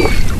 you.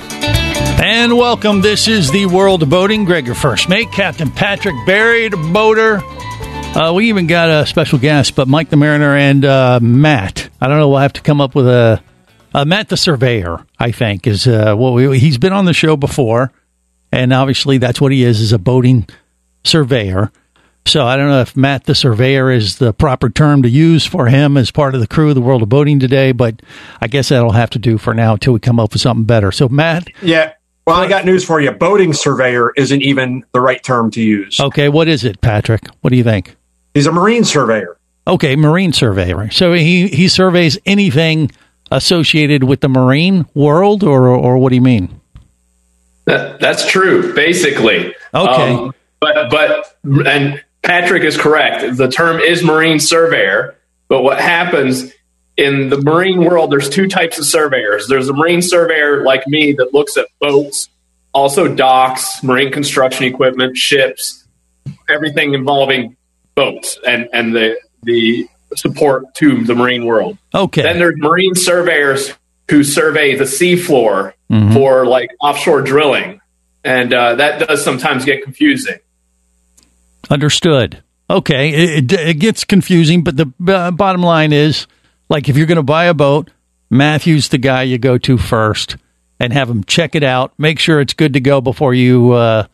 And welcome. This is the World of Boating. Greg, your first mate, Captain Patrick Barry, the boater. Uh, we even got a special guest, but Mike the Mariner and uh, Matt. I don't know. We'll have to come up with a uh, Matt the Surveyor. I think is uh, what we, he's been on the show before, and obviously that's what he is is a boating surveyor. So I don't know if Matt the Surveyor is the proper term to use for him as part of the crew of the World of Boating today, but I guess that'll have to do for now until we come up with something better. So Matt, Yeah. Well, I got news for you. Boating surveyor isn't even the right term to use. okay, what is it, Patrick? What do you think? He's a marine surveyor. Okay, marine surveyor. So he he surveys anything associated with the marine world, or or what do you mean? That, that's true, basically. Okay. Um, but but and Patrick is correct. The term is marine surveyor. But what happens in the marine world? There's two types of surveyors. There's a marine surveyor like me that looks at boats, also docks, marine construction equipment, ships, everything involving boats and and the the support to the marine world. Okay. Then there's marine surveyors who survey the seafloor Mhm. for like offshore drilling, and uh, that does sometimes get confusing. Understood. Okay, it, it, it gets confusing, but the uh, bottom line is, like, if you're going to buy a boat, Matthew's the guy you go to first, and have him check it out, make sure it's good to go before you uh,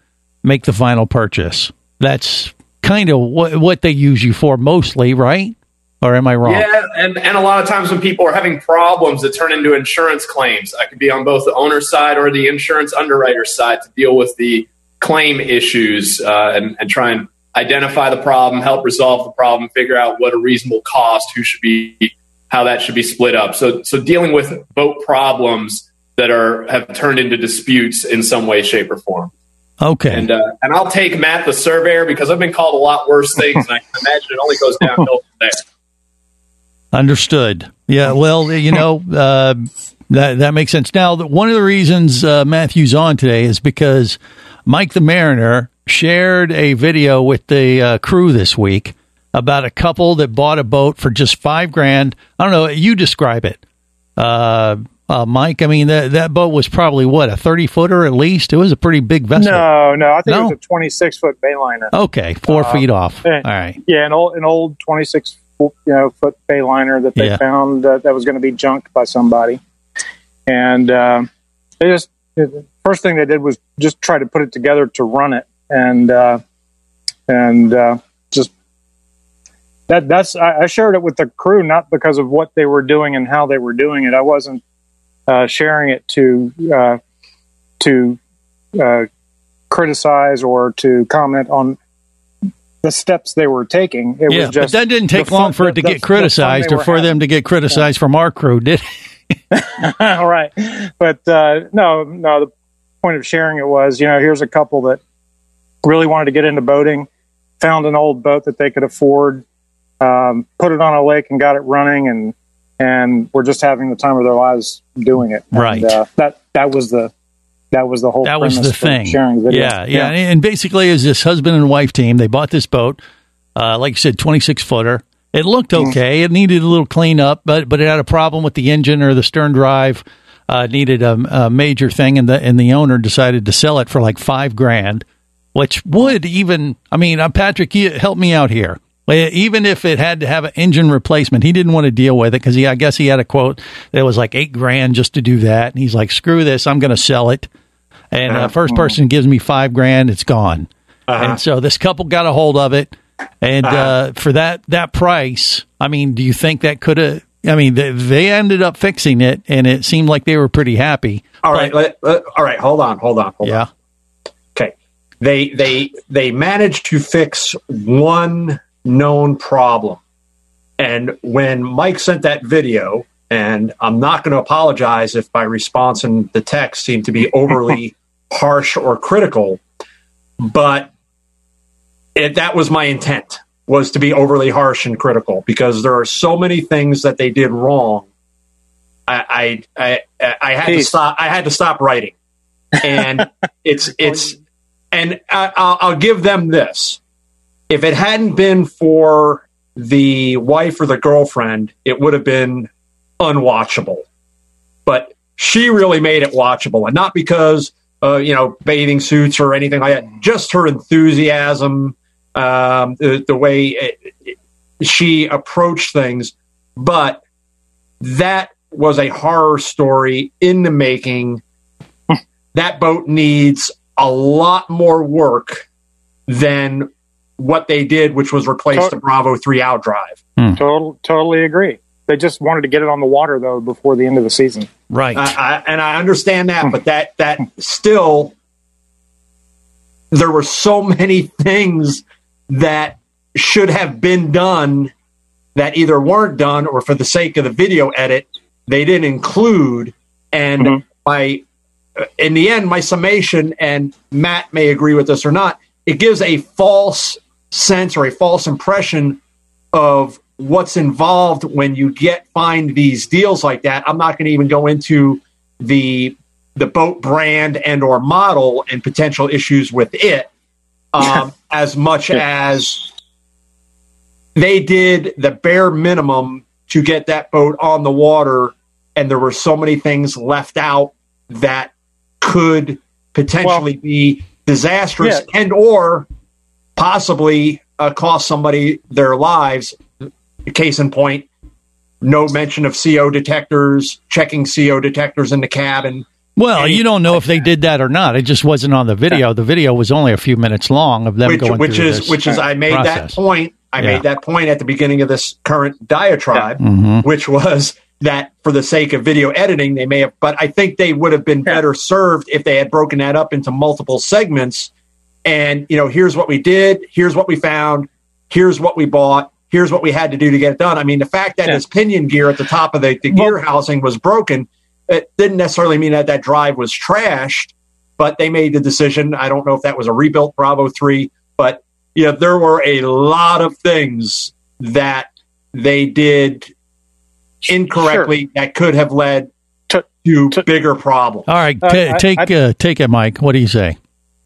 make the final purchase. That's kind of what what they use you for mostly, right? Or am I wrong? Yeah, and, and a lot of times when people are having problems that turn into insurance claims, I could be on both the owner's side or the insurance underwriter's side to deal with the claim issues uh, and, and try and identify the problem, help resolve the problem, figure out what a reasonable cost, who should be, how that should be split up. So, so dealing with boat problems that are have turned into disputes in some way, shape, or form. Okay. And uh, and I'll take Matt the surveyor because I've been called a lot worse things, and I can imagine it only goes downhill from there. Understood. Yeah. Well, you know, uh, that that makes sense. Now, the- one of the reasons uh, Matthew's on today is because Mike the Mariner shared a video with the uh, crew this week about a couple that bought a boat for just five grand. I don't know. You describe it, uh, uh, Mike. I mean, that that boat was probably what a thirty footer at least. It was a pretty big vessel. No, no, I think No? it was a 26 foot bayliner. Okay, four Uh, feet off. All eh, right. Yeah, an old, an old 26 you know foot bayliner that they Yeah. found uh, that was going to be junked by somebody, and um they just the first thing they did was just try to put it together to run it, and uh, and uh, that that's I, I shared it with the crew not because of what they were doing and how they were doing it. I wasn't uh, sharing it to uh, to uh, criticize or to comment on the steps they were taking. It yeah, was just but that didn't take fun- long for it to the- get the criticized or for having. them to get criticized from our crew, did it? All right, but uh, no, no. The point of sharing it was, you know, here's a couple that really wanted to get into boating, found an old boat that they could afford, um, put it on a lake and got it running, and and we're just having the time of their lives doing it. And, Right. uh, that that was the that was the whole. that was the thing. Sharing video. Yeah, yeah, And basically, is this husband and wife team? They bought this boat, uh, like you said, twenty six footer. It looked Mm-hmm. okay. It needed a little cleanup, but but it had a problem with the engine or the stern drive. Uh, needed a, a major thing, and the and the owner decided to sell it for like five grand, which would even. I mean, uh, Patrick, you, help me out here. Uh, Even if it had to have an engine replacement, he didn't want to deal with it because he, I guess, he had a quote that was like eight grand just to do that, and he's like, "Screw this, I'm going to sell it." And uh, first person gives me five grand, it's gone. And so this couple got a hold of it, and uh, for that that price, I mean, do you think that could have? I mean, they, they ended up fixing it, and it seemed like they were pretty happy. All right, let- let- all right. Hold on, hold on, hold on. Yeah. Okay, they they they managed to fix one known problem, and when Mike sent that video, And I'm not going to apologize if my response and the text seemed to be overly harsh or critical, but it, that was my intent was to be overly harsh and critical because there are so many things that they did wrong. I I I, I had to stop. I had to stop writing, and it's it's and I, I'll, I'll give them this: if it hadn't been for the wife or the girlfriend, it would have been unwatchable. But she really made it watchable, and not because uh, you know bathing suits or anything like that. Just her enthusiasm, um, the, the way it, she approached things. But that was a horror story in the making. that boat needs a lot more work than what they did, which was replace Tot- the Bravo three out drive. Hmm. Total, totally agree. They just wanted to get it on the water though before the end of the season. Right. I, I, and I understand that, but that that still, there were so many things that should have been done that either weren't done or for the sake of the video edit they didn't include. And mm-hmm. my, in the end, my summation, and Matt may agree with this or not, it gives a false sense or a false impression of what's involved when you get find these deals like that. I'm not going to even go into the the boat brand and or model and potential issues with it um, as much as they did the bare minimum to get that boat on the water and there were so many things left out that could potentially be disastrous Yeah. and or possibly uh, cost somebody their lives case in point no mention of co detectors checking co detectors in the cabin Well, you don't know if they did that or not. It just wasn't on the video. The video was only a few minutes long of them which, going which through is this which is I made that point. I Yeah. made that point at the beginning of this current diatribe, Mhm. which was that for the sake of video editing, they may have, but I think they would have been better served if they had broken that up into multiple segments. And you know, here's what we did, here's what we found, here's what we bought, here's what we had to do to get it done. I mean, the fact that Yeah. his pinion gear at the top of the, the gear housing was broken, it didn't necessarily mean that that drive was trashed but they made the decision. I don't know if that was a rebuilt Bravo 3, but you know, there were a lot of things that they did incorrectly that could have led To- to, bigger problems. All right, Uh, ta- I- take I- uh, take it, Mike. What do you say?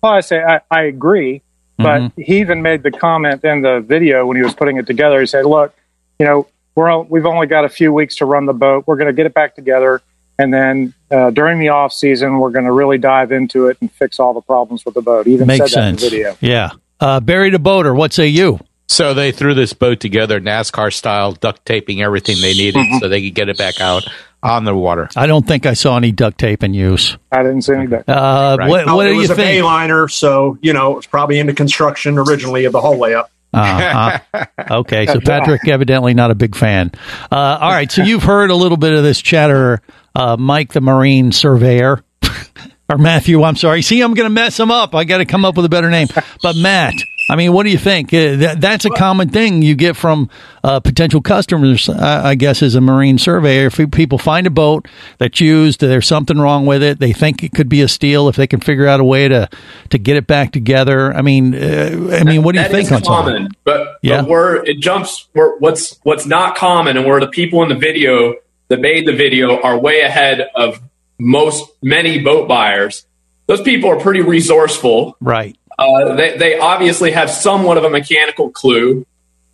Well, I say I, I agree, but Mhm. he even made the comment in the video when he was putting it together. He said, "Look, you know, we're all, we've only got a few weeks to run the boat. We're going to get it back together, and then uh, during the off season, we're going to really dive into it and fix all the problems with the boat." He even Makes said that in sense. the video. Yeah. Uh, Barry the boater. What say you? So they threw this boat together, NASCAR style, duct taping everything they needed so they could get it back out on the water. I don't think I saw any duct tape in use. I didn't see any duct. tape. Uh, Right. What, No, what it do you was a think? Bayliner, so you know it was probably into construction originally of the whole layup. Uh-huh. Okay, so Patrick evidently not a big fan. Uh, all right, so you've heard a little bit of this chatter, uh, Mike the Marine Surveyor, or Matthew. I'm sorry. See, I'm going to mess him up. I got to come up with a better name. But Matt, I mean, what do you think? Uh, that's a common thing you get from uh, potential customers, I guess, as a marine surveyor. If people find a boat that's used, there's something wrong with it, they think it could be a steal if they can figure out a way to to get it back together. I mean, uh, I mean, what do you That think something? common, but, Yeah. but where it jumps, where what's what's not common, and where the people in the video that made the video are way ahead of most many boat buyers. Those people are pretty resourceful. Right. Uh, they they obviously have somewhat of a mechanical clue,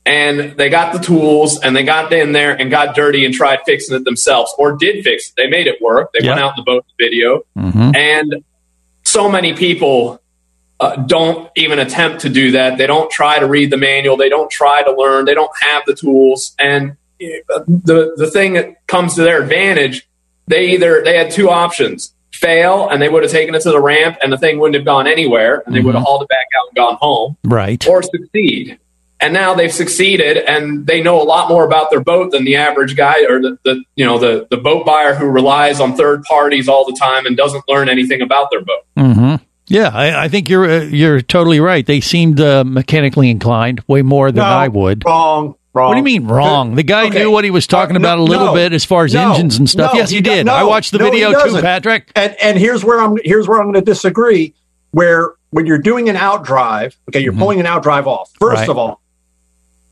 and they got the tools, and they got in there and got dirty and tried fixing it themselves, or did fix it. They made it work. They went out in the boat video, hmm and so many people uh, don't even attempt to do that. They don't try to read the manual. They don't try to learn. They don't have the tools. And uh, the the thing that comes to their advantage, they either they had two options: fail, and they would have taken it to the ramp, and the thing wouldn't have gone anywhere, and they would have hauled it back out and gone home, Right. or succeed. And now they've succeeded, and they know a lot more about their boat than the average guy, or the, the you know the the boat buyer who relies on third parties all the time and doesn't learn anything about their boat. hmm Yeah, I, I think you're uh, you're totally right. They seemed uh, mechanically inclined way more than No, I would. Wrong, Wrong. What do you mean wrong? The guy Okay. knew what he was talking Uh, no- about a little no. bit as far as No. engines and stuff. Yes, he, do- did. I watched the video too. Patrick. And and here's where I'm here's where I'm going to disagree. Where when you're doing an out drive, okay, you're pulling an out drive off. First Mm-hmm. Right. of all,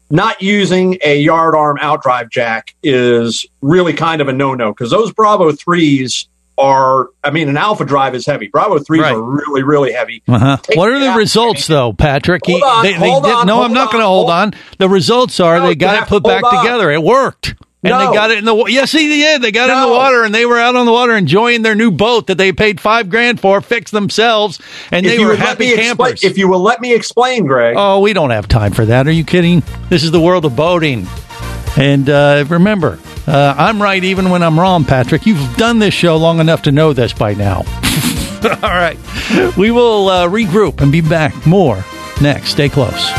not using a yard arm out drive jack is really kind of a no no because those Bravo threes are. I mean, an Alpha drive is heavy. Bravo threes Right. are really really heavy. Uh-huh. What are the out. results, though, Patrick? Hold on, they, they hold did, on, no, hold I'm not going to hold hold- on. The results are No, they got it put back on. together. It worked. And No. they got it in the wa- yes, he did. They got it in the water, and they were out on the water enjoying their new boat that they paid five grand for, fixed themselves, and If they were happy me explain, campers. if you will let me explain, Greg. Oh, we don't have time for that. Are you kidding? This is the world of boating. And uh, remember, uh, I'm right even when I'm wrong, Patrick. You've done this show long enough to know this by now. All right. We will uh, regroup and be back more next. Stay close.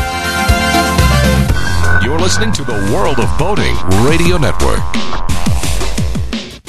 You're listening to the World of Boating Radio Network.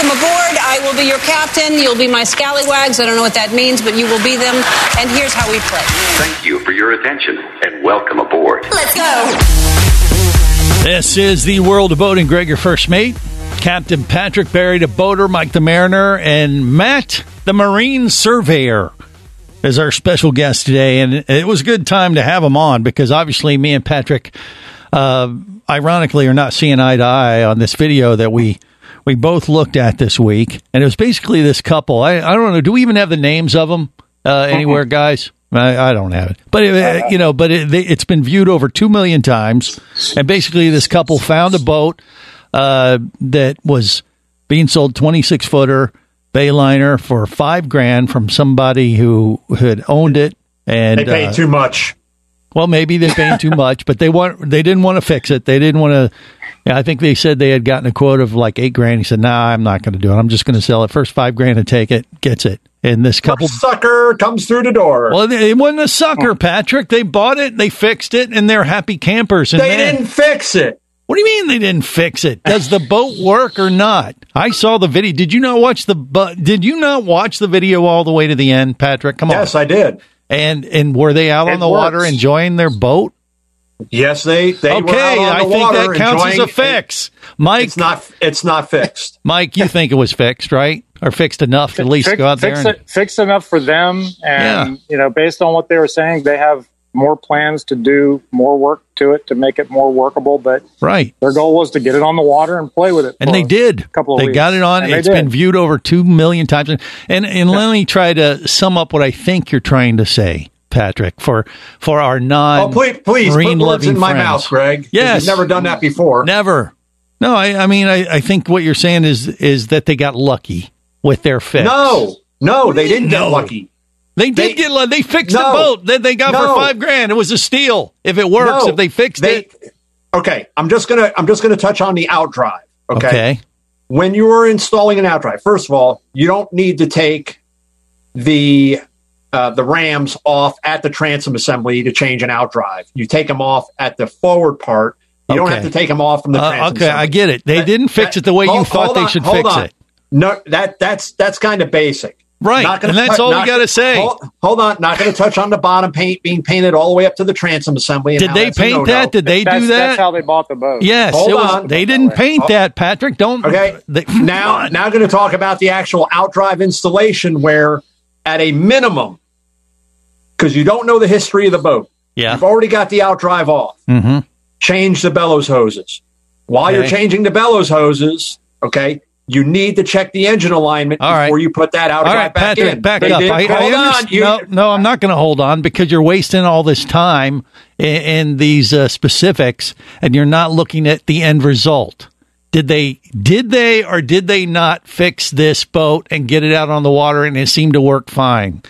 Welcome aboard. I will be your captain. You'll be my scallywags. I don't know what that means, but you will be them. And here's how we play. Thank you for your attention and welcome aboard. Let's go. This is the world of boating. Greg, your first mate. Captain Patrick Barry, the boater, Mike the mariner, and Matt the marine surveyor is our special guest today. And it was a good time to have him on because obviously me and Patrick, uh, ironically, are not seeing eye to eye on this video that we we both looked at this week. And it was basically this couple. I, I don't know. Do we even have the names of them uh, anywhere, guys? I, I don't have it, but it, you know, but it, they, it's been viewed over two million times, and basically, this couple found a boat uh, that was being sold twenty six footer Bayliner for five grand from somebody who had owned it, and they paid uh, too much. well, maybe they paid too much, but they want they didn't want to fix it. They didn't want to. Yeah, I think they said they had gotten a quote of like eight grand. He said, "Nah, I'm not going to do it. I'm just going to sell it. First five grand to take it, gets it." And this couple sucker comes through the door. Well, it wasn't a sucker, oh. Patrick. They bought it, they fixed it, and they're happy campers. And they man- didn't fix it. What do you mean they didn't fix it? Does the boat work or not? I saw the video. Did you not watch the? bu- Did you not watch the video all the way to the end, Patrick? Come on. Yes, I did. And and were they out It on the water enjoying their boat? Yes, they they were okay, out on I the think water that counts as a enjoying- fix. Mike, It's not. It's not fixed. Mike, you think it was fixed, right? Or fixed enough to at least Fix- go out there fix and it, fix enough for them, and you know, based on what they were saying, they have more plans to do more work to it to make it more workable. But right. their goal was to get it on the water and play with it. And they did. A couple of they weeks. got it on. And they It's did. been viewed over two million times. And and, and let me try to sum up what I think you're trying to say, Patrick, for for our non Oh, please, please marine put words in my friends. mouth, Greg. Yes. never done that before. Never. No, I, I mean I, I think what you're saying is is that they got lucky with their fix. No, no, they didn't No. get lucky. They did get lucky. They fixed the boat that they got No. for five grand. It was a steal. If it works, No. if they fixed They- it. Okay, I'm just gonna I'm just gonna touch on the outdrive. Okay. Okay. When you are installing an outdrive, first of all, you don't need to take the uh, the rams off at the transom assembly to change an outdrive. You take them off at the forward part. You don't have to take them off from the Uh, okay, assembly. I get it. They That- didn't fix that- it the way you thought hold they on, should hold fix on. it. No, that that's that's kind of basic. Right, Not gonna and that's tou- all we gotta say. Hold, hold on, not going to touch on the bottom paint being painted all the way up to the transom assembly. Did they paint that? Did they that's, do that? That's how they bought the boat. Yes, Hold it was, on. they didn't paint Oh. that, Patrick. Don't. Okay. They, now, now going to talk about the actual outdrive installation where, at a minimum, because you don't know the history of the boat, Yeah. you've already got the outdrive off. Mm-hmm. Change the bellows hoses. While you're changing the bellows hoses, okay, you need to check the engine alignment All right. before you put that outdrive All right, back Patrick, in. back They up. I, I hold on. You- no, no, I'm not going to hold on because you're wasting all this time in, in these uh, specifics, and you're not looking at the end result. Did they, did they, or did they not fix this boat and get it out on the water, and it seemed to work fine?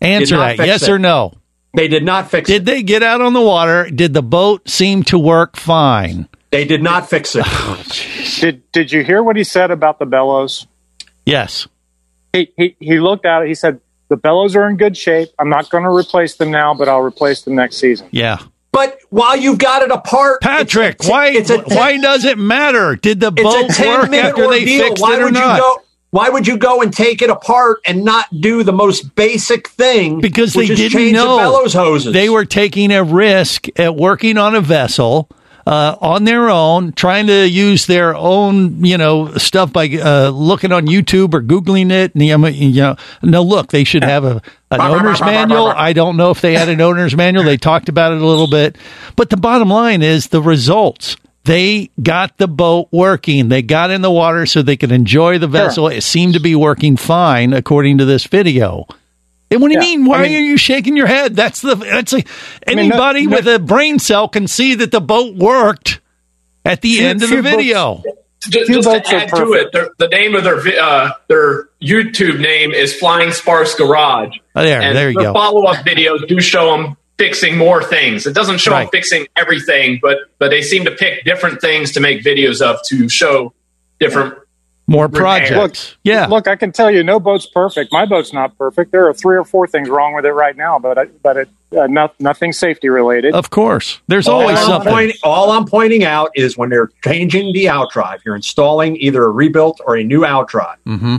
Answer that, yes it. or no. They did not fix Did it. Did they get out on the water? Did the boat seem to work fine? They did not fix it. Oh, did Did you hear what he said about the bellows? Yes. He he, he looked at it. He said the bellows are in good shape. I'm not going to replace them now, but I'll replace them next season. Yeah. But while you've got it apart, Patrick, it's why it's a why does it matter? Did the boat a 10 work after they fixed why it or would not? You go, why would you go and take it apart and not do the most basic thing? because they didn't know the bellows hoses. they were taking a risk at working on a vessel uh, on their own, trying to use their own, you know, stuff by uh, looking on YouTube or googling it. And, you know, no, look, they should have a an owner's manual. I don't know if they had an owner's manual. They talked about it a little bit, but the bottom line is the results. They got the boat working. They got in the water so they could enjoy the vessel. It seemed to be working fine, according to this video. And what do you Yeah, mean? Why I mean- are you shaking your head? That's the that's a, mean, no- anybody no- with a brain cell can see that the boat worked at the Few- end of the few boats- video. Just, just to add to it, the name of their uh, their YouTube name is Flying Sparks Garage. Oh, there, and there you the go. Follow up videos do show them fixing more things. It doesn't show Right. them fixing everything, but but they seem to pick different things to make videos of to show different. More Repair. projects. yeah. Look, I can tell you, no boat's perfect. My boat's not perfect. There are three or four things wrong with it right now, but I, but it, uh, no, nothing safety related. of course. There's all always I'm, something. point- all I'm pointing out is when they're changing the outdrive, you're installing either a rebuilt or a new outdrive. hmm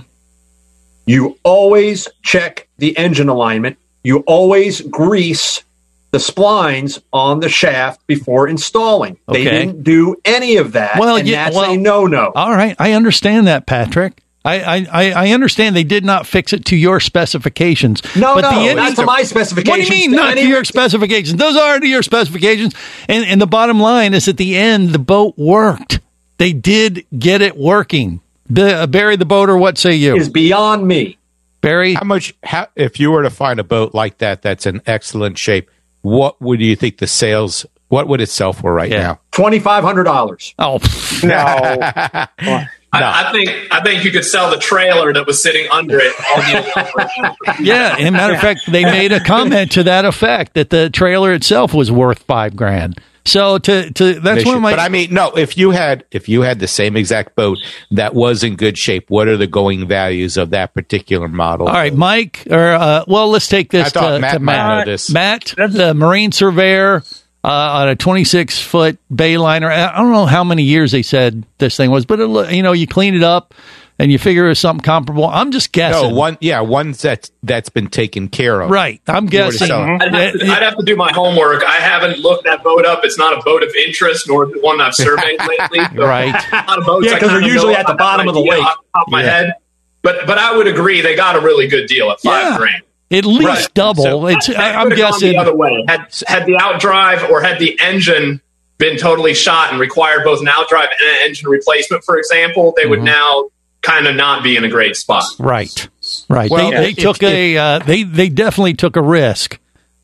You always check the engine alignment. You always grease the splines on the shaft before installing. They didn't do any of that. Well, and yeah, that's well- a no-no. All right, I understand that, Patrick. I, I, I- I understand they did not fix it to your specifications. No, but no, the not to my specifications. What do you mean, To not any- to your specifications? Those are to your specifications. And, and the bottom line is at the end, the boat worked. They did get it working. B- uh, Barry the boater, what say you? is beyond me. Barry? How much? How, if you were to find a boat like that that's in excellent shape, what would you think the sales? What would it sell for right Yeah. now? Twenty five hundred dollars. Oh, no, I, I think I think you could sell the trailer that was sitting under it. On the yeah. And matter of fact, they made a comment to that effect that the trailer itself was worth five grand. So to, to that's They one of my. but I mean, no. If you had if you had the same exact boat that was in good shape, what are the going values of that particular model? All right, Mike, or uh, well, let's take this I thought to, Matt to might Matt. this. Matt, the Marine Surveyor uh, on a 26 foot Bayliner. I don't know how many years they said this thing was, but it, lo- you know, you clean it up. And you figure it's something comparable. I'm just guessing. No, one, yeah, one that's that's been taken care of. Right. I'm You were to guessing. sell. I'd have, to, I'd have to do my homework. I haven't looked that boat up. It's not a boat of interest, nor the one I've surveyed lately. So Right. a lot of boats Yeah, because they're usually at the bottom of the lake. off the top of my Yeah. head. But but I would agree they got a really good deal at five Yeah. grand. At least Right. double. So it's that- that I, I'm could've guessing. the other way. Had had the outdrive or had the engine been totally shot and required both an outdrive and an engine replacement, for example, they Mm-hmm. would now kind of not be in a great spot. Right. Right. Well, they they if- took a uh, they they definitely took a risk.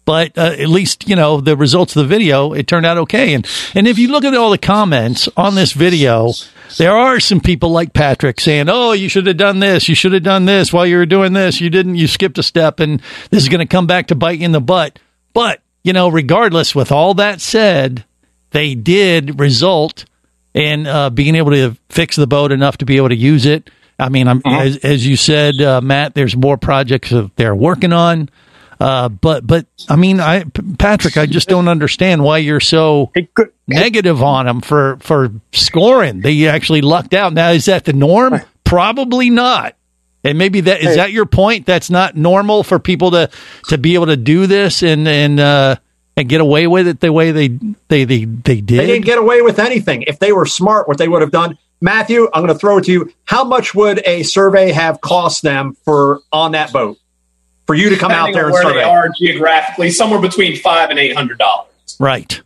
But uh, at least you know the results of the video. It turned out okay, and and if you look at all the comments on this video, there are some people like Patrick saying, "Oh, you should have done this. You should have done this while you were doing this. You didn't. You skipped a step, and this is going to come back to bite you in the butt." But you know, regardless, with all that said, they did result in uh, being able to fix the boat enough to be able to use it. I mean, I'm, as, as you said, uh, Matt, there's more projects that they're working on. Uh, but, but I mean, I, Patrick, I just don't understand why you're so negative on them for, for scoring. They actually lucked out. Now, is that the norm? Probably not. And maybe that is that your point? That's not normal for people to, to be able to do this and, and, uh, and get away with it the way they, they, they, they did. They didn't get away with anything. If they were smart, what they would have done. Matthew, I'm going to throw it to you. How much would a survey have cost them for on that boat for you to come out there on and where survey? they are geographically, somewhere between five and eight hundred dollars. Right.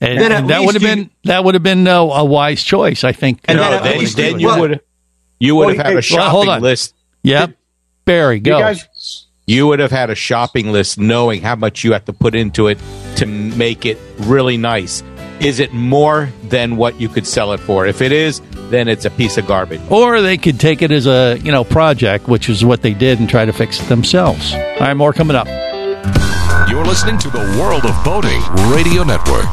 And, Then and that would have you- been that would have been uh, a wise choice, I think. And then then, then you- you would you would Well, have had a shopping well, hold on. list. yep. Barry, go. You guys, You would have had a shopping list knowing how much you have to put into it to make it really nice. Is it more than what you could sell it for? If it is, then it's a piece of garbage. or they could take it as a you know project, which is what they did, and try to fix it themselves. All right, more coming up. You're listening to the World of Boating Radio Network.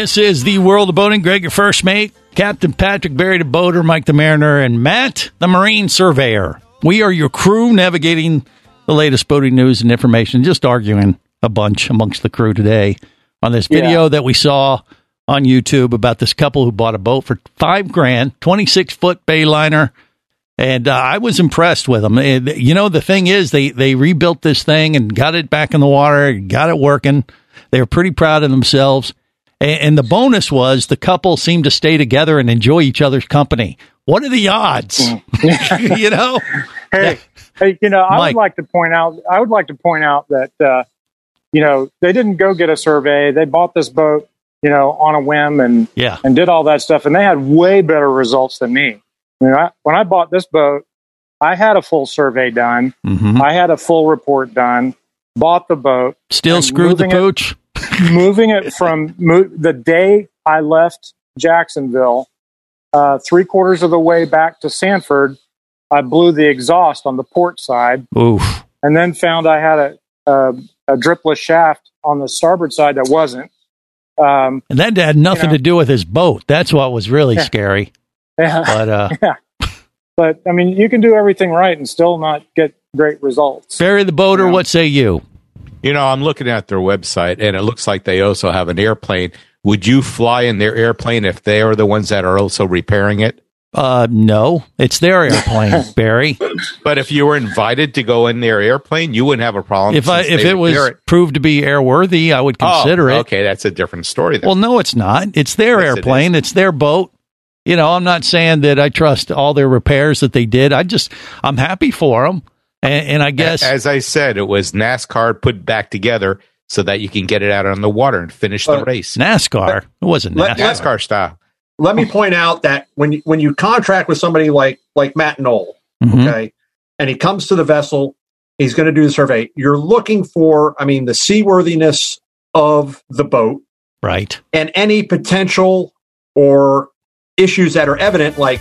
This is the world of boating. Greg, your first mate, Captain Patrick Barry, the boater, Mike the mariner, and Matt the marine surveyor. We are your crew navigating the latest boating news and information. Just arguing a bunch amongst the crew today on this video that we saw on YouTube about this couple who bought a boat for five grand, twenty six foot bayliner. And uh, I was impressed with them. And, you know, the thing is, they they rebuilt this thing and got it back in the water, got it working. They were pretty proud of themselves. And, and the bonus was the couple seemed to stay together and enjoy each other's company. What are the odds? you know, hey, hey, you know, I Mike. would like to point out. I would like to point out that uh, you know they didn't go get a survey. They bought this boat, you know, on a whim and yeah, and did all that stuff, and they had way better results than me. I mean, I, when I bought this boat, I had a full survey done. Mhm. I had a full report done. Bought the boat. still screwed the moving it- pooch. Moving it from mo- the day I left Jacksonville, uh, three quarters of the way back to Sanford, I blew the exhaust on the port side, Oof. and then found I had a, a, a dripless shaft on the starboard side that wasn't. Um, And that had nothing know. to do with his boat. That's what was really Yeah. scary. yeah, But uh, yeah. But I mean, you can do everything right and still not get great results. Barry the boater, what say you? You know, I'm looking at their website and it looks like they also have an airplane. Would you fly in their airplane if they are the ones that are also repairing it? Uh, no, it's their airplane, Barry. But if you were invited to go in their airplane, you wouldn't have a problem. If I if it was repair proved to be airworthy, I would consider oh, it. Okay, that's a different story. Then. Well, no, it's not. It's their Yes, it airplane. it's their boat. You know, I'm not saying that I trust all their repairs that they did. I just I'm happy for them, and, and I guess as I said, it was NASCAR put back together so that you can get it out on the water and finish the Uh, race. NASCAR. It wasn't NASCAR. NASCAR style. Let me point out that when you, when you contract with somebody like like Matt Knoll, Mhm. okay, and he comes to the vessel, he's going to do the survey. You're looking for, I mean, the seaworthiness of the boat Right. and any potential or issues that are evident, like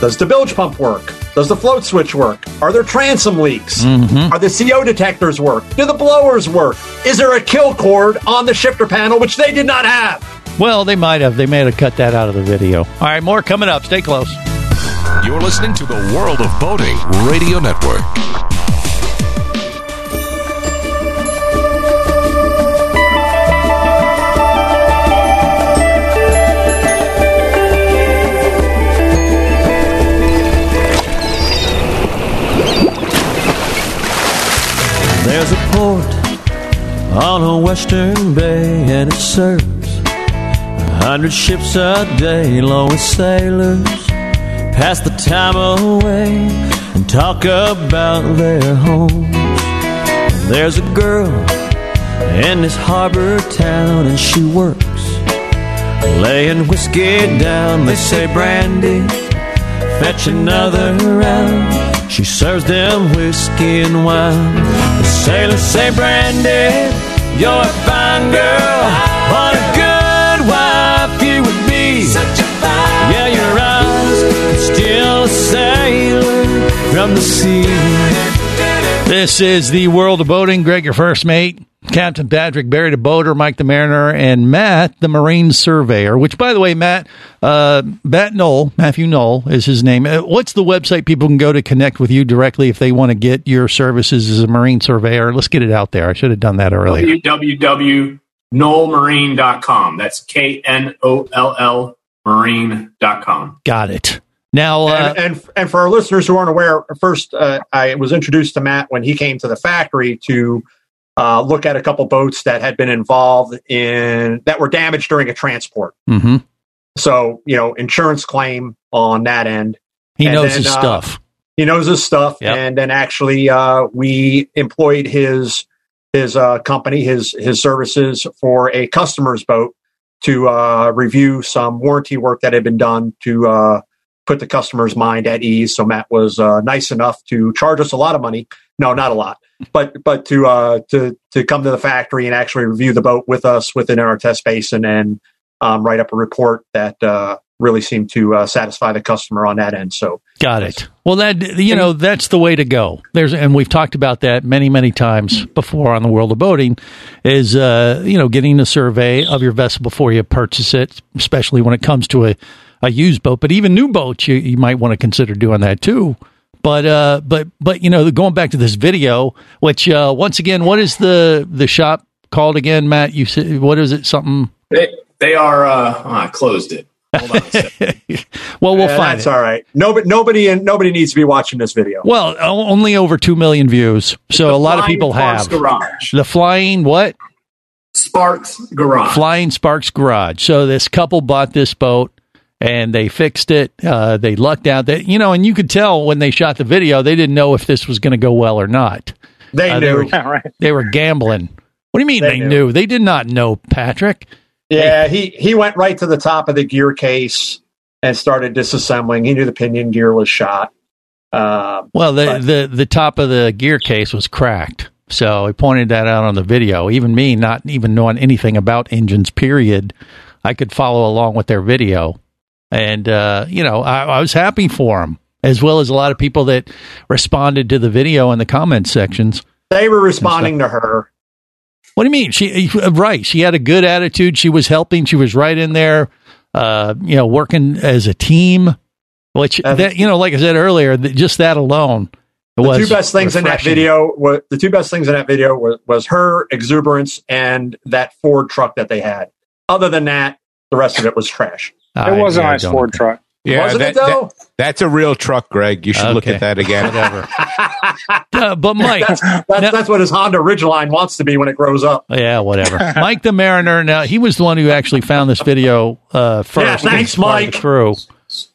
Does the bilge pump work? Does the float switch work? Are there transom leaks? Mhm. Are the CO detectors work? Do the blowers work? Is there a kill cord on the shifter panel, which they did not have? Well, they might have. They may have cut that out of the video. All right, more coming up. Stay close. You're listening to the World of Boating Radio Network. Western bay, and it serves a hundred ships a day, along with sailors. Pass the time away and talk about their homes. There's a girl in this harbor town, and she works laying whiskey down. They say brandy, fetch another round. She serves them whiskey and wine. The sailors say, Brandy, you're a fine girl. What a good wife you would be. Such a fine Yeah, your eyes still a sailor from the sea. This is the world of boating. Greg, your first mate. Captain Patrick, Barry the boater, Mike the mariner, and Matt the marine surveyor. Which, by the way, Matt, uh, Matt Knoll, Matthew Knoll is his name. Uh, What's the website people can go to connect with you directly if they want to get your services as a marine surveyor? Let's get it out there. I should have done that earlier. www.knollmarine.com. That's K N O L L marine.com. Got it. Now, uh, and, and and for our listeners who aren't aware, first uh, I was introduced to Matt when he came to the factory to uh, look at a couple boats that had been involved in that were damaged during a transport. mhm. So you know, insurance claim on that end. he And knows then, his uh, stuff. He knows his stuff, Yep. and then actually uh, we employed his his uh, company, his his services for a customer's boat to uh, review some warranty work that had been done to uh, put the customer's mind at ease. So Matt was uh, nice enough to charge us a lot of money. No, not a lot, but but to uh, to to come to the factory and actually review the boat with us within our test basin and um, write up a report that uh, really seemed to uh, satisfy the customer on that end. So Got it. Well, that you know that's the way to go. There's and we've talked about that many many times before on the world of boating. Is uh, you know getting a survey of your vessel before you purchase it, especially when it comes to a, a used boat. But even new boats, you, you might want to consider doing that too. But uh, but but you know going back to this video, which uh, once again, what is the the shop called again, Matt? You said what is it? Something. They, they are, uh, oh, I closed it. Well, we'll Yeah, find that's it. all right. Nobody, nobody, and nobody needs to be watching this video. Well, only over two million views, so a lot of people have Garage. the flying what Sparks Garage. Flying Sparks Garage. So this couple bought this boat and they fixed it. Uh, they lucked out that you know, and you could tell when they shot the video, they didn't know if this was going to go well or not. They Uh, knew. were, they were gambling. What do you mean They they, knew. knew. They did not know, Patrick. Yeah, he he went right to the top of the gear case and started disassembling. He knew the pinion gear was shot. Um, Well, the but- the the top of the gear case was cracked. So he pointed that out on the video. Even me, not even knowing anything about engines, period, I could follow along with their video, and uh, you know, I, I was happy for him, as well as a lot of people that responded to the video in the comment sections. they were responding to her. What do you mean? She right? She had a good attitude. She was helping. She was right in there, uh, you know, working as a team. Which that you know, like I said earlier, that just that alone The was two best things in that video were the two best things in that video was, was her exuberance and that Ford truck that they had. Other than that, the rest of it was trash. I- it was a yeah, nice don't Ford truck. Yeah, Wasn't that- it though? that- that's a real truck, Greg. You should look at that again. Whatever. Uh, but Mike, that's, that's, that's what his Honda Ridgeline wants to be when it grows up. yeah, whatever. Mike the Mariner. Now he was the one who actually found this video uh, first. Yeah, thanks, as part of Mike. crew.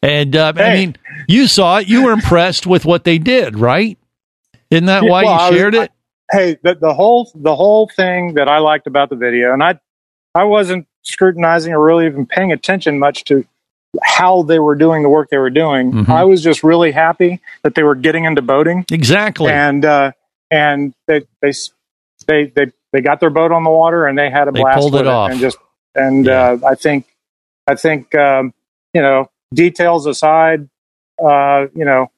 And uh, I mean, you saw it. You were impressed with what they did, right? Isn't that why Well, I you was- shared it? hey, the, the whole the whole thing that I liked about the video, and I I wasn't scrutinizing or really even paying attention much to how they were doing the work they were doing. Mhm. I was just really happy that they were getting into boating, Exactly. and uh, and they they they they they got their boat on the water and they had a They blast pulled with it off. and just and uh, I think I think um, you know details aside. uh, you know,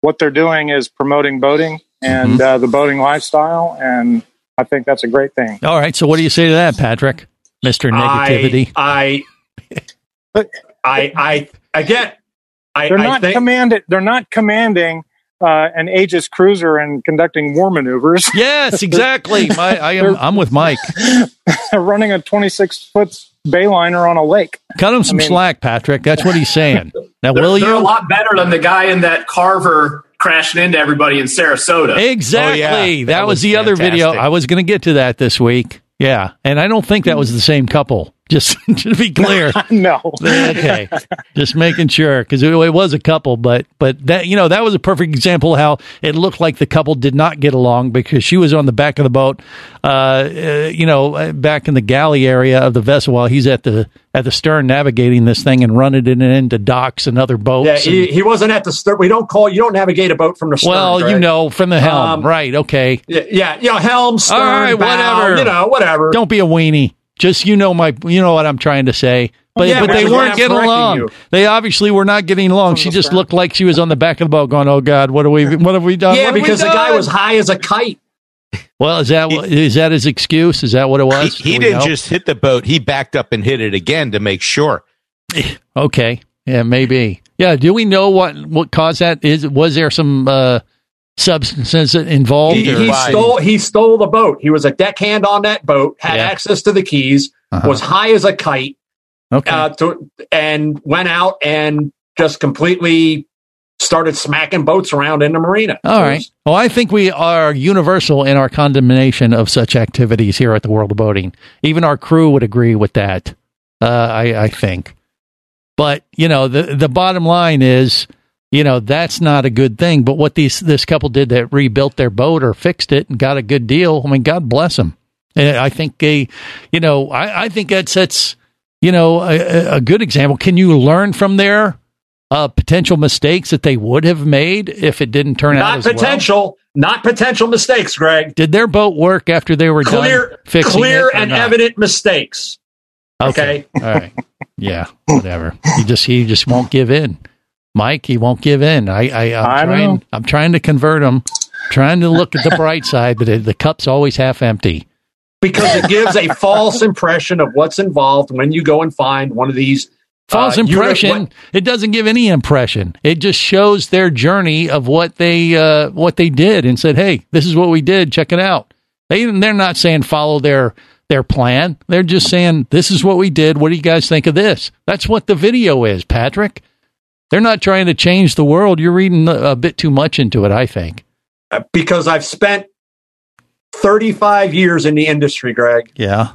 what they're doing is promoting boating and Mm-hmm. uh, the boating lifestyle, and I think that's a great thing. All right. So what do you say to that, Patrick? Mister Negativity. I, I, I, I, again, I, They're I not think, commanded. They're not commanding uh, an Aegis cruiser and conducting war maneuvers. yes, exactly. My, I am. I'm with Mike. running a 26 foot bayliner on a lake. Cut him some I mean- slack, Patrick. That's what he's saying. Now, They're, will they're a lot better than the guy in that Carver crashing into everybody in Sarasota. Exactly. that, was, the other video. I was going to get to that this week. Yeah, and I don't think that was the same couple. Just to be clear. no. okay, just making sure because it, it was a couple, but but that you know that was a perfect example of how it looked like the couple did not get along because she was on the back of the boat, uh, uh, you know, uh, back in the galley area of the vessel while he's at the at the stern navigating this thing and running it into docks and other boats. yeah, and- he, he wasn't at the stern. We don't call, you don't navigate a boat from the stern. well, you know, from the helm, Um, right? Okay, Yeah, yeah, you know, helm, stern, all right, bow, whatever. you know, whatever. Don't be a weenie. Just you know my, you know what I'm trying to say. But Yeah, but they weren't getting along. you. They obviously were not getting along. She just looked like she was on the back of the boat, going, "Oh God, what have we? What have we done?" yeah, What have we because the guy was high as a kite. Well, is that what- is that his excuse? Is that what it was? he Do we didn't know? just hit the boat; he backed up and hit it again to make sure. Okay, yeah, maybe. Yeah. Do we know what what caused that? Is was there some uh, substances involved? He, or- he stole he stole the boat. He was a deckhand on that boat, had Yeah. access to the keys, Uh-huh. was high as a kite, Okay. uh, to, and went out and just completely started smacking boats around in the marina. All right. Well, I think we are universal in our condemnation of such activities here at the World of Boating. Even our crew would agree with that. Uh, I, I think. But you know, the the bottom line is, you know, that's not a good thing. But what these this couple did that rebuilt their boat or fixed it and got a good deal. I mean, God bless them. And I think they, you know, I, I think that sets, you know, a, a- good example. Can you learn from their uh, potential mistakes that they would have made if it didn't turn out Not as well? potential, not potential mistakes, Greg. Did their boat work after they were Clear, done fixing clear and not? evident mistakes. Okay. All right. Yeah. Whatever. He just he just won't give in. Mike, he won't give in. I, I I'm I trying know. I'm trying to convert him. Trying to look at the bright side, but the cup's always half empty. because it gives a false impression of what's involved when you go and find one of these False uh, impression. it doesn't give any impression. It just shows their journey of what they uh, what they did and said, "Hey, this is what we did. Check it out." They they're not saying follow their their plan. They're just saying, "This is what we did. What do you guys think of this?" That's what the video is, Patrick. They're not trying to change the world. You're reading a, a bit too much into it, I think. uh, because I've spent 35 years in the industry, Greg. Yeah.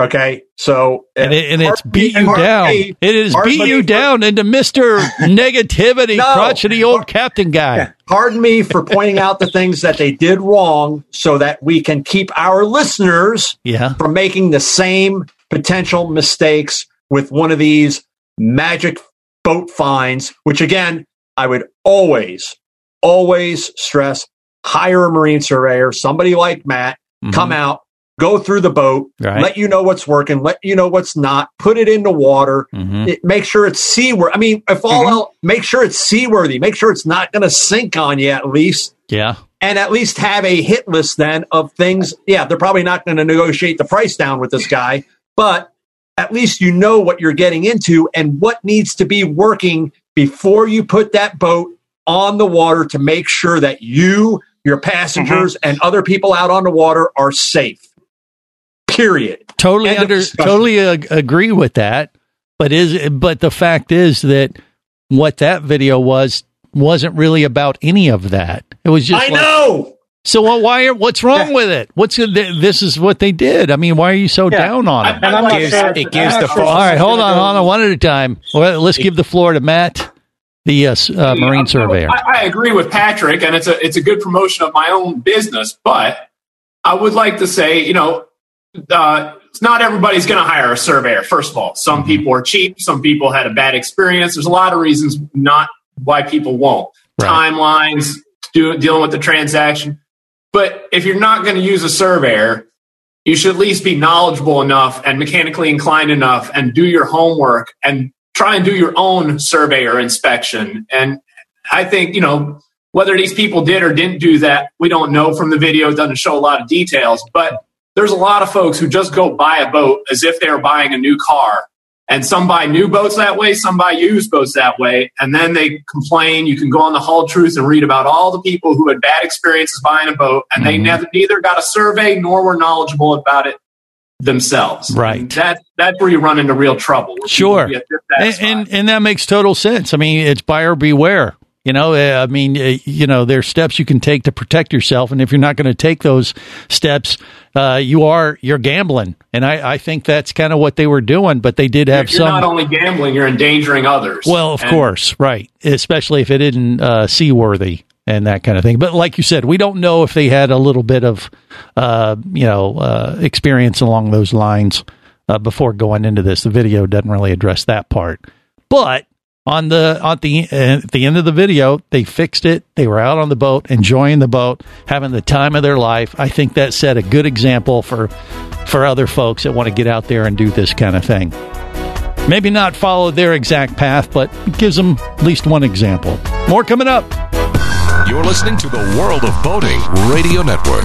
Okay, so And, it, and it's beat you down. me- It is beat me you for- down into Mister Negativity, No. crotchety old captain guy. Pardon me for pointing out the things that they did wrong, so that we can keep our listeners Yeah. from making the same potential mistakes with one of these magic boat finds. Which again, I would always, always stress: hire a marine surveyor, somebody like Matt, come out, go through the boat, Right. let you know what's working, let you know what's not, put it into the water, Mhm. it, make sure it's seaworthy. I mean, if all else, make sure it's seaworthy, make sure it's not going to sink on you at least. Yeah. And at least have a hit list then of things. Yeah, they're probably not going to negotiate the price down with this guy, but at least you know what you're getting into and what needs to be working before you put that boat on the water to make sure that you, your mm-hmm. passengers, and other people out on the water are safe. Period. totally under totally ag- agree with that but is but the fact is that what that video was wasn't really about any of that it was just I like- know. So what why are, what's wrong with it what's this is what they did i mean why are you so down on it And I'm not gives- sure- it gives the sure false- all right hold on hold on one at a time well, let's give the floor to matt the uh, uh, marine surveyor I, I agree with Patrick, and it's a it's a good promotion of my own business. But I would like to say, you know, uh, not everybody's going to hire a surveyor. First of all, some people are cheap. Some people had a bad experience. There's a lot of reasons not why people won't. Right. Timelines, do, dealing with the transaction. But if you're not going to use a surveyor, you should at least be knowledgeable enough and mechanically inclined enough and do your homework and try and do your own surveyor inspection and I think, you know, whether these people did or didn't do that, we don't know from the video. It doesn't show a lot of details. But there's a lot of folks who just go buy a boat as if they are buying a new car. And some buy new boats that way, some buy used boats that way. And then they complain. You can go on the Hull Truth and read about all the people who had bad experiences buying a boat and they mm-hmm. never, neither got a survey nor were knowledgeable about it themselves. Right. That, that's where you run into real trouble. Sure. And, and and that makes total sense. I mean, it's buyer beware. You know, uh, I mean, uh, you know, there's steps you can take to protect yourself, and if you're not going to take those steps, uh, you are you're gambling. And I, I think that's kind of what they were doing. But they did have you're some. not only gambling, you're endangering others. Well, of And- course, right. Especially if it isn't uh, seaworthy and that kind of thing. But like you said, we don't know if they had a little bit of, uh, you know, uh, experience along those lines uh, before going into this. The video doesn't really address that part. But on the on the uh, at the end of the video, they fixed it. They were out on the boat, enjoying the boat, having the time of their life. I think that set a good example for for other folks that want to get out there and do this kind of thing. Maybe not follow their exact path, but gives them at least one example. More coming up. You're listening to the World of Boating Radio Network.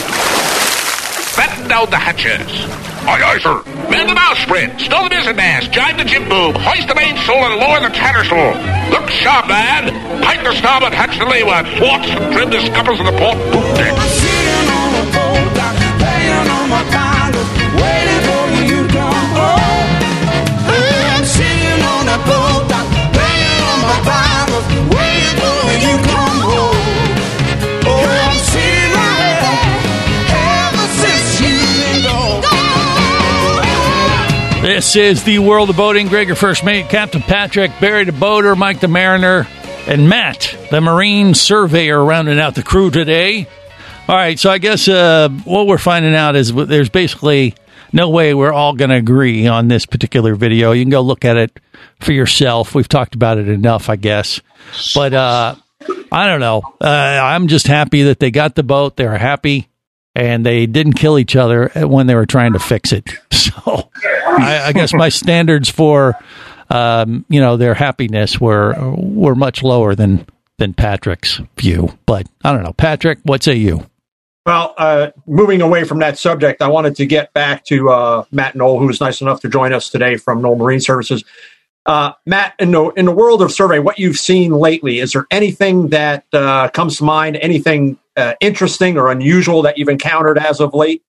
Down the hatches. Aye, aye, sir. Mend the bowsprit. Stow the mizzen mast. Jibe the jib boom. Hoist the mainsail and lower the tattersail. Look sharp, lad. Pike the starboard, hatch the leeward. Thwarts and trim the scuppers of the port poop deck. This is the world of boating. Greg, your first mate, Captain Patrick, Barry the boater, Mike the mariner, and Matt the marine surveyor rounding out the crew today. All right, so I guess uh, what we're finding out is there's basically no way we're all going to agree on this particular video. You can go look at it for yourself. We've talked about it enough, I guess. But uh, I don't know. Uh, I'm just happy that they got the boat. They're happy and they didn't kill each other when they were trying to fix it. So I, I guess my standards for um, you know, their happiness were were much lower than than Patrick's view. But I don't know, Patrick, what say you? Well, uh, moving away from that subject, I wanted to get back to uh, Matt Knoll, who was nice enough to join us today from Knoll Marine Services. Uh, Matt, in the in the world of survey, what you've seen lately, is there anything that uh, comes to mind? Anything uh, interesting or unusual that you've encountered as of late?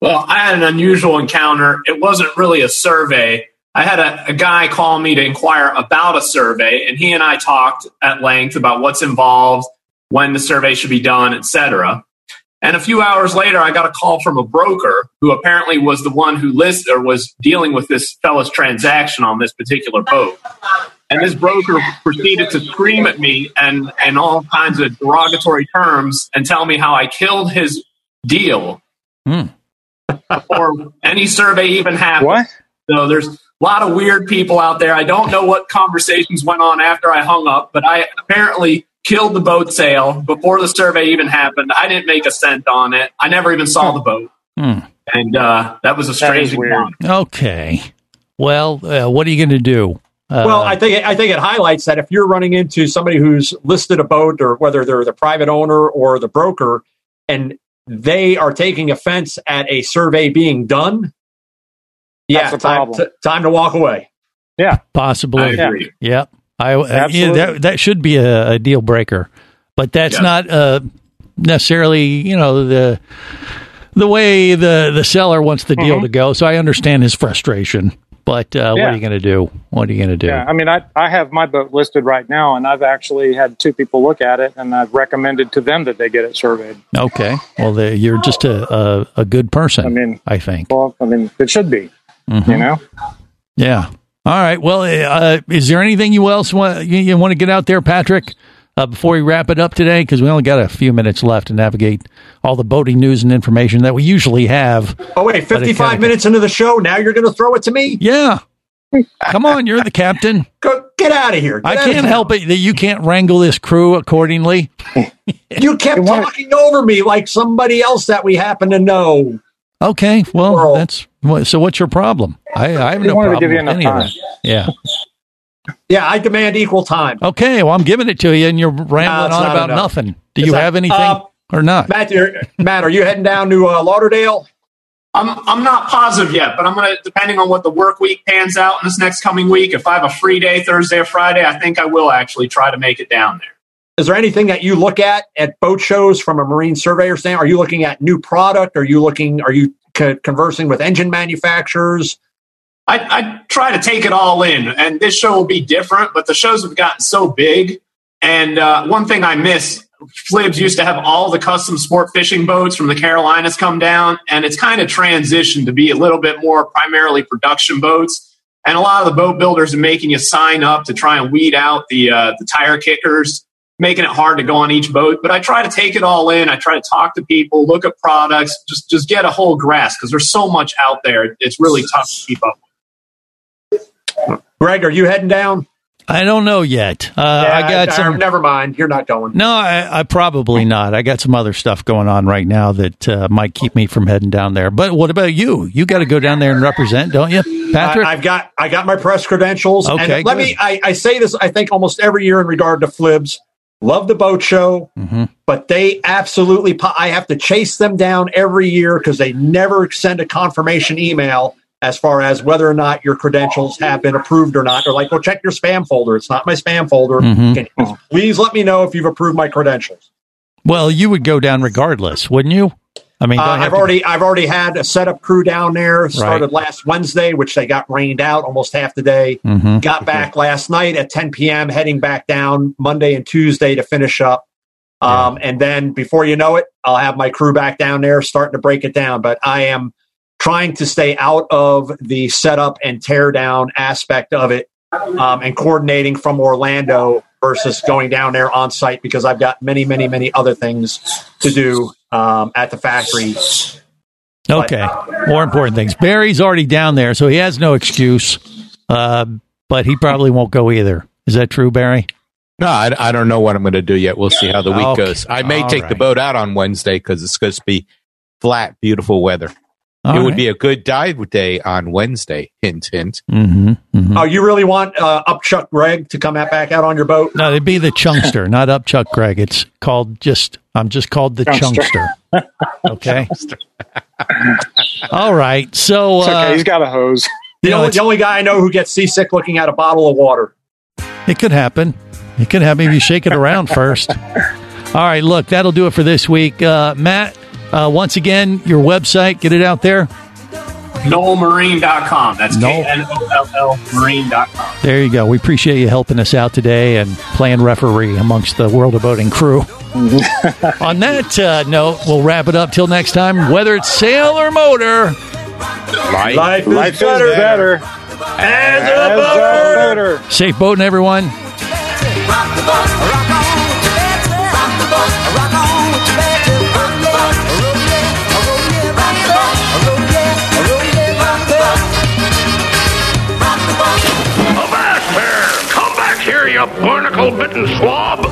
Well, I had an unusual encounter. It wasn't really a survey. I had a, a, guy call me to inquire about a survey, and he and I talked at length about what's involved, when the survey should be done, etc. And a few hours later, I got a call from a broker who apparently was the one who listed or was dealing with this fellow's transaction on this particular boat. And this broker proceeded to scream at me and, and all kinds of derogatory terms and tell me how I killed his deal mm. before any survey even happened. What? So there's a lot of weird people out there. I don't know what conversations went on after I hung up, but I apparently killed the boat sale before the survey even happened. I didn't make a cent on it. I never even saw the boat. Hmm. And uh, that was a strange encounter. Okay. Well, uh, what are you going to do? Uh, well, I think I think it highlights that if you're running into somebody who's listed a boat, or whether they're the private owner or the broker, and they are taking offense at a survey being done, yeah, time, problem. t- time to walk away. Yeah, possibly. I agree. Yep. I uh, yeah, that that should be a, a deal breaker, but that's Yeah. not uh, necessarily you know the the way the the seller wants the deal Mhm. to go. So I understand his frustration, but uh, what are you going to do? What are you going to do? Yeah, I mean, I, I have my boat listed right now, and I've actually had two people look at it, and I've recommended to them that they get it surveyed. Okay. Well, you're just a, a a good person. I mean, I think. Well, I mean, it should be, Mhm. you know. Yeah. All right. Well, uh, is there anything you else want you, you want to get out there, Patrick, uh, before we wrap it up today? Because we only got a few minutes left to navigate all the boating news and information that we usually have. Oh wait, 55 kinda- minutes into the show, now you're going to throw it to me? Yeah. Come on, you're the captain. Go get out of here. Get I can't town. help it that you can't wrangle this crew accordingly. You kept talking over me like somebody else that we happen to know. Okay, well, that's so. What's your problem? I, I have He no wanted to give you with enough any time. of that. Yeah. Yeah, I demand equal time. Okay. Well, I'm giving it to you, and you're rambling it's on not about enough. nothing. Do It's you not- have anything Uh, or not? Matt, you're, Matt, are you heading down to uh, Lauderdale? I'm I'm not positive yet, but I'm gonna depending on what the work week pans out in this next coming week. If I have a free day Thursday or Friday, I think I will actually try to make it down there. Is there anything that you look at at boat shows from a marine surveyor standpoint? Are you looking at new product? Are you looking? Are you co- conversing with engine manufacturers? I, I try to take it all in, and this show will be different. But the shows have gotten so big, and uh, one thing I miss. Flibs used to have all the custom sport fishing boats from the Carolinas come down, and it's kind of transitioned to be a little bit more primarily production boats. And a lot of the boat builders are making you sign up to try and weed out the uh, the tire kickers, making it hard to go on each boat. But I try to take it all in. I try to talk to people, look at products, just just get a whole grasp because there's so much out there. It's really tough to keep up. Greg, are you heading down? I don't know yet. Uh, I got some. Never mind. You're not going. No, I, I probably not. I got some other stuff going on right now that uh, might keep me from heading down there. But what about you? You got to go down there and represent, don't you, Patrick? I, have got I got my press credentials. Okay, and let good. me. I, I say this. I think almost every year in regard to Flibs. Love the boat show, Mm-hmm. but they absolutely. po- I have to chase them down every year because they never send a confirmation email as far as whether or not your credentials have been approved or not. They're like, "Well, check your spam folder. It's not my spam folder. Mhm. Can you please let me know if you've approved my credentials." well, you would go down regardless, wouldn't you? I mean, Uh, I've to- already I've already had a setup crew down there. Started last Wednesday, which they got rained out almost half the day. Mhm. Got back last night at 10 p.m. Heading back down Monday and Tuesday to finish up. Um, And then before you know it, I'll have my crew back down there starting to break it down. But I am trying to stay out of the setup and tear down aspect of it um, and coordinating from Orlando versus going down there on site because I've got many, many, many other things to do um, at the factory. Okay. More important things. Barry's already down there, so he has no excuse. Uh, but he probably won't go either. Is that true, Barry? No, I, I don't know what I'm going to do yet. We'll see how the week Okay. goes. I may All take the boat out on Wednesday because it's supposed to be flat, beautiful weather. It would be a good dive day on Wednesday. Hint, hint. Mm-hmm. Oh, you really want uh, Upchuck Greg to come out back out on your boat? No, it'd be the Chunkster, not Upchuck Greg. It's called just. I'm just called the Chunkster. Chunkster. Okay. All right. So It's okay. uh, He's got a hose. The, You know, only, the only guy I know who gets seasick looking at a bottle of water. It could happen. It could happen if you shake it around first. All right, look, that'll do it for this week. Uh, Matt, uh, once again, your website, get it out there. KnollMarine.com. That's Knoll. K N O L L Marine.com. There you go. We appreciate you helping us out today and playing referee amongst the World of Boating crew. On that uh, note, we'll wrap it up till next time. Whether it's sail or motor, Life, Life, Life is better, better. as a As a boater. boater. safe boating, everyone. Barnacle-bitten swab!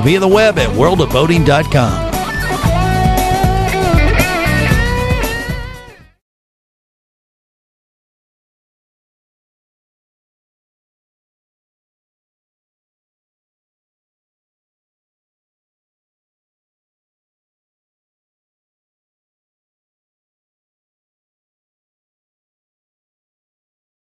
via the web at worldofboating.com.